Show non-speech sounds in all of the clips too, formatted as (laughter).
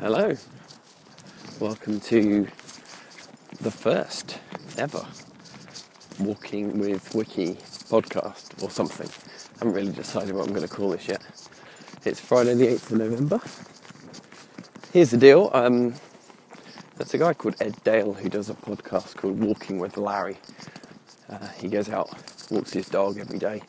Hello. Welcome to the first ever Walking with Wiki podcast or something. I haven't really decided what I'm going to call this yet. It's Friday the 8th of November. Here's the deal. Um, there's a guy called Ed Dale who does a podcast called Walking with Larry. Uh, he goes out, walks his dog every day,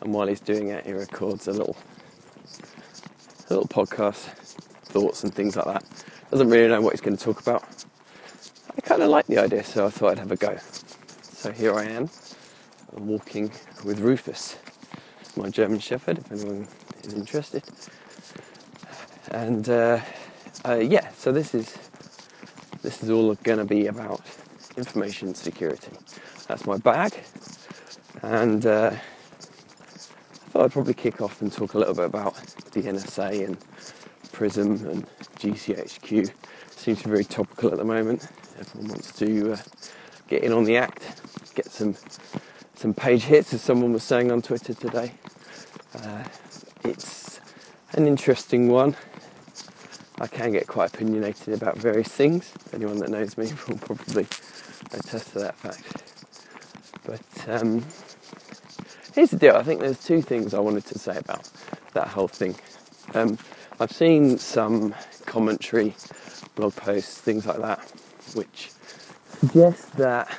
and while he's doing it, he records a little, a little podcast, thoughts and things like that. Doesn't really know what he's going to talk about. I kind of like the idea, so I thought I'd have a go. So here I am, I'm walking with Rufus, my German Shepherd, if anyone is interested. And uh, uh, yeah, so this is this is all going to be about information security. That's my bag, and uh, I thought I'd probably kick off and talk a little bit about the NSA and PRISM and GCHQ. Seems to be very topical at the moment. Everyone wants to uh, get in on the act, get some some page hits, as someone was saying on Twitter today. Uh, it's an interesting one. I can get quite opinionated about various things. Anyone that knows me (laughs) will probably attest to that fact. But um, here's the deal. I think there's two things I wanted to say about that whole thing. Um, I've seen some commentary, blog posts, things like that, which suggest that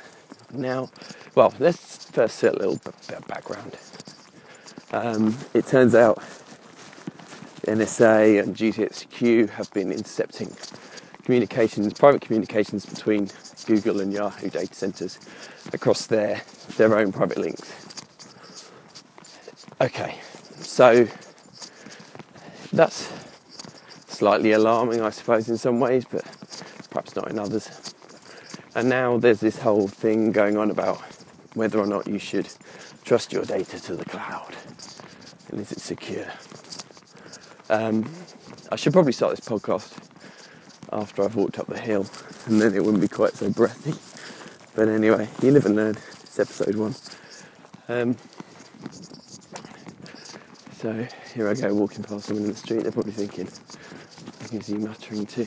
now, well, let's first set a little bit of background. Um, it turns out NSA and GCHQ have been intercepting communications, private communications between Google and Yahoo data centers across their, their own private links. Okay, so that's slightly alarming, I suppose, in some ways, but perhaps not in others. And now there's this whole thing going on about whether or not you should trust your data to the cloud and is it secure. Um, I should probably start this podcast after I've walked up the hill, and then it wouldn't be quite so breathy. But anyway, you live and learn. It's episode one. Um, so here I go walking past someone in the street. They're probably thinking, "What is he muttering to?"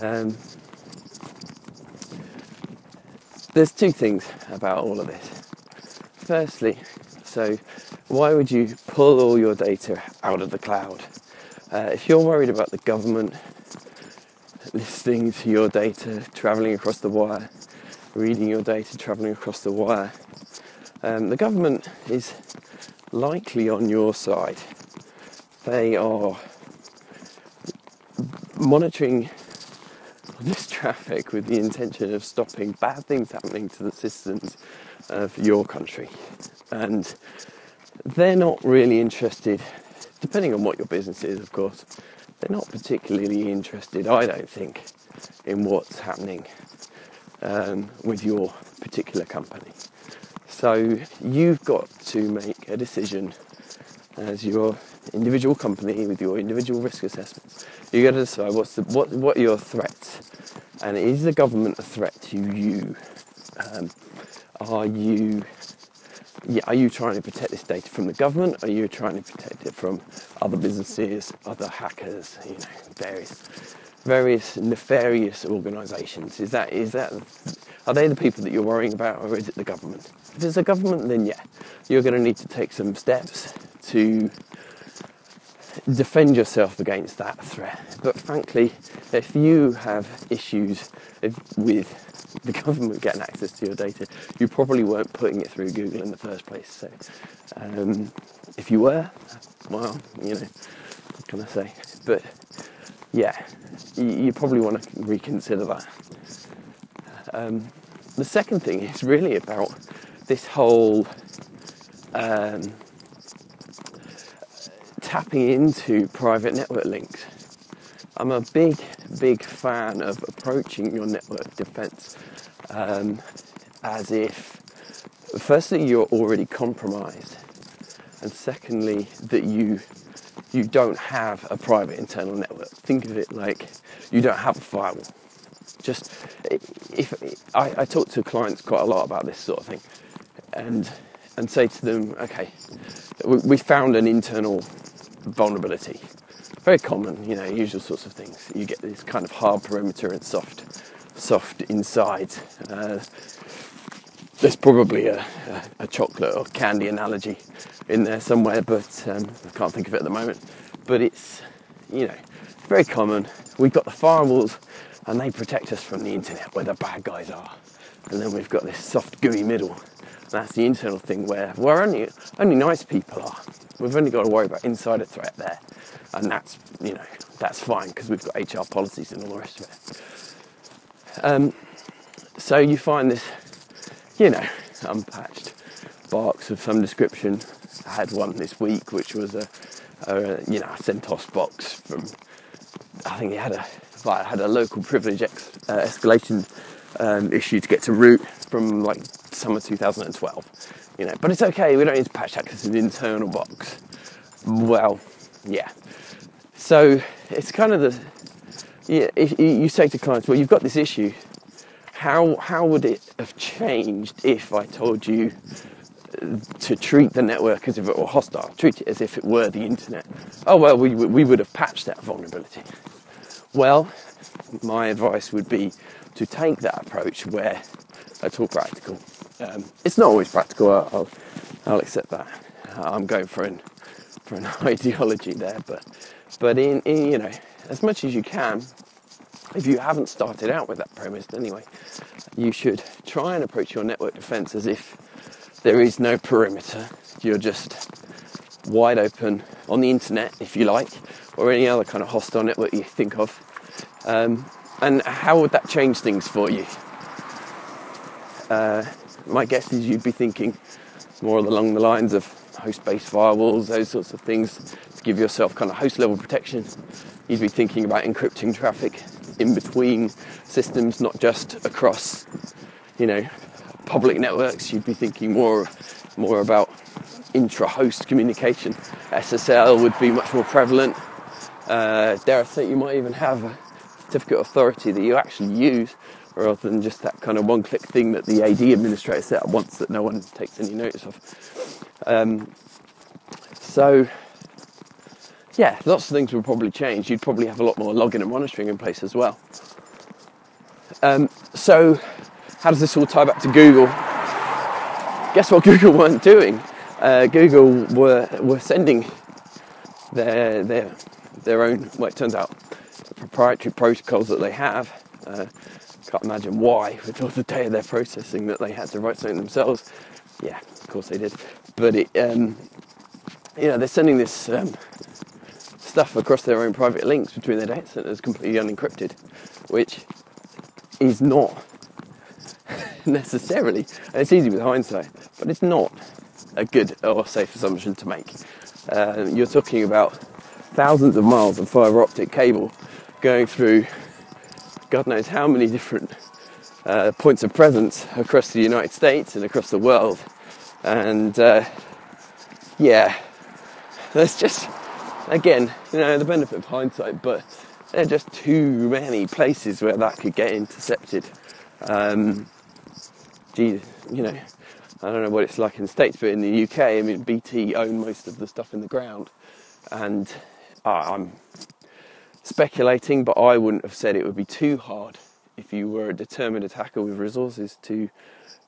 Um, there's two things about all of this. Firstly, so why would you pull all your data out of the cloud? Uh, if you're worried about the government listening to your data, traveling across the wire, reading your data, traveling across the wire, um, the government is likely on your side. They are monitoring this traffic with the intention of stopping bad things happening to the citizens of your country. And they're not really interested, depending on what your business is, of course, they're not particularly interested, I don't think, in what's happening um, with your particular company. So you've got to make a decision as your individual company with your individual risk assessments. You've got to decide what's the, what what are your threats, and is the government a threat to you? Um, are you yeah, are you trying to protect this data from the government? Are you trying to protect it from other businesses, other hackers, you know, various various nefarious organisations? Is that is that are they the people that you're worrying about, or is it the government? If it's the government, then yeah, you're going to need to take some steps to defend yourself against that threat. But frankly, if you have issues with the (laughs) government getting access to your data, you probably weren't putting it through Google in the first place. So, um, if you were, well, you know, what can I say? But yeah, you, probably want to reconsider that. Um, the second thing is really about this whole um, tapping into private network links. I'm a big, big fan of approaching your network defense um, as if, firstly, you're already compromised, and secondly, that you you don't have a private internal network. Think of it like you don't have a firewall. Just if I, I talk to clients quite a lot about this sort of thing, and and say to them, okay, we, we found an internal vulnerability very common, you know, usual sorts of things. You get this kind of hard perimeter and soft, soft inside. Uh, there's probably a, a, a, chocolate or candy analogy in there somewhere, but um, I can't think of it at the moment. But it's, you know, very common. We've got the firewalls and they protect us from the internet where the bad guys are. And then we've got this soft, gooey middle. That's the internal thing where where only only nice people are. We've only got to worry about insider threat there, and that's you know that's fine because we've got HR policies and all the rest of it. Um, so you find this, you know, unpatched box of some description. I had one this week, which was a, a you know a CentOS box from I think it had a like had a local privilege ex, uh, escalation um, issue to get to root from like summer 2012. You know, but it's okay. We don't need to patch that because it's an internal box. Well, yeah. So it's kind of the yeah. If you say to clients, well, you've got this issue. How how would it have changed if I told you uh, to treat the network as if it were hostile, treat it as if it were the internet. Oh well, we, we would have patched that vulnerability. Well, my advice would be to take that approach where it's all practical. Um, it's not always practical. I'll, I'll accept that. I'm going for an for an (laughs) ideology there, but but in, in you know as much as you can, if you haven't started out with that premise anyway, you should try and approach your network defense as if there is no perimeter. You're just wide open on the internet, if you like, or any other kind of hostile network you think of. Um, and how would that change things for you? Uh, my guess is you'd be thinking more along the lines of host-based firewalls, those sorts of things, to give yourself kind of host-level protection. You'd be thinking about encrypting traffic in between systems, not just across, you know, public networks. You'd be thinking more, more about intra-host communication. SSL would be much more prevalent. Uh, dare I think you might even have a certificate authority that you actually use rather than just that kind of one click thing that the AD administrator set up once that no one takes any notice of. Um, so, yeah, lots of things would probably change. You'd probably have a lot more logging and monitoring in place as well. Um, so, how does this all tie back to Google? Guess what (laughs) Google weren't doing? Uh, Google were were sending their their their own. Well, it turns out proprietary protocols that they have. Uh, can't imagine why, with all the data they're processing, that they had to write something themselves. Yeah, of course they did. But it, um, you know, they're sending this um, stuff across their own private links between their data centers completely unencrypted, which is not (laughs) necessarily, and it's easy with hindsight, but it's not a good or safe assumption to make. Uh, you're talking about thousands of miles of fiber optic cable going through God knows how many different uh, points of presence across the United States and across the world. And uh, yeah, there's just, again, you know, the benefit of hindsight, but there are just too many places where that could get intercepted. Um, geez, you know, I don't know what it's like in the States, but in the UK, I mean, BT own most of the stuff in the ground. And uh, I'm speculating, but I wouldn't have said it would be too hard if you were a determined attacker with resources to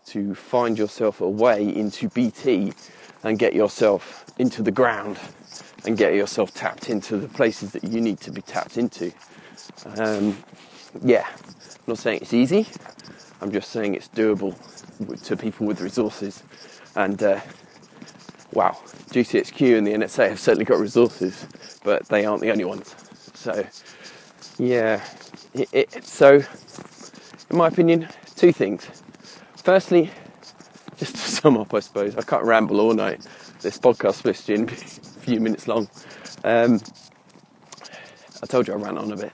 to find yourself a way into BT and get yourself into the ground and get yourself tapped into the places that you need to be tapped into. Um, yeah, I'm not saying it's easy. I'm just saying it's doable to people with resources. And uh, wow, GCHQ and the NSA have certainly got resources, but they aren't the only ones. So, yeah, it, it, so in my opinion, two things. Firstly, just to (laughs) sum up, I suppose, I can't ramble all night. This podcast supposed to be a few minutes long. Um, I told you I ran on a bit.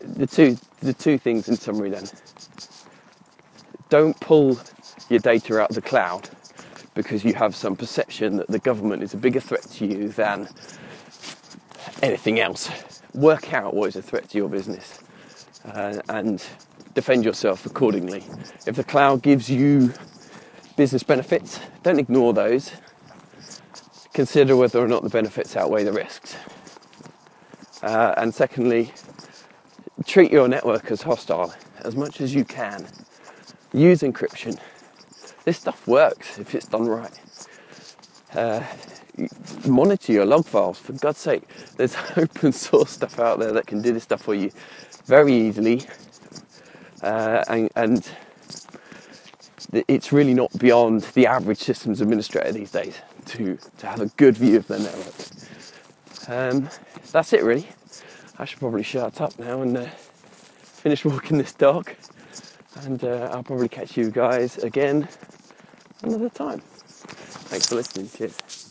The two, the two things in summary then. Don't pull your data out of the cloud because you have some perception that the government is a bigger threat to you than anything else. Work out what is a threat to your business uh, and defend yourself accordingly. If the cloud gives you business benefits, don't ignore those. consider whether or not the benefits outweigh the risks. Uh, and secondly, treat your network as hostile as much as you can. Use encryption. This stuff works if it's done right. Uh, monitor your log files, for God's sake. There's (laughs) open source stuff out there that can do this stuff for you very easily. Uh, and, and it's really not beyond the average systems administrator these days to, to have a good view of their network. Um, that's it, really. I should probably shut up now and uh, finish walking this dog, and uh, I'll probably catch you guys again another time. Thanks for listening. Cheers.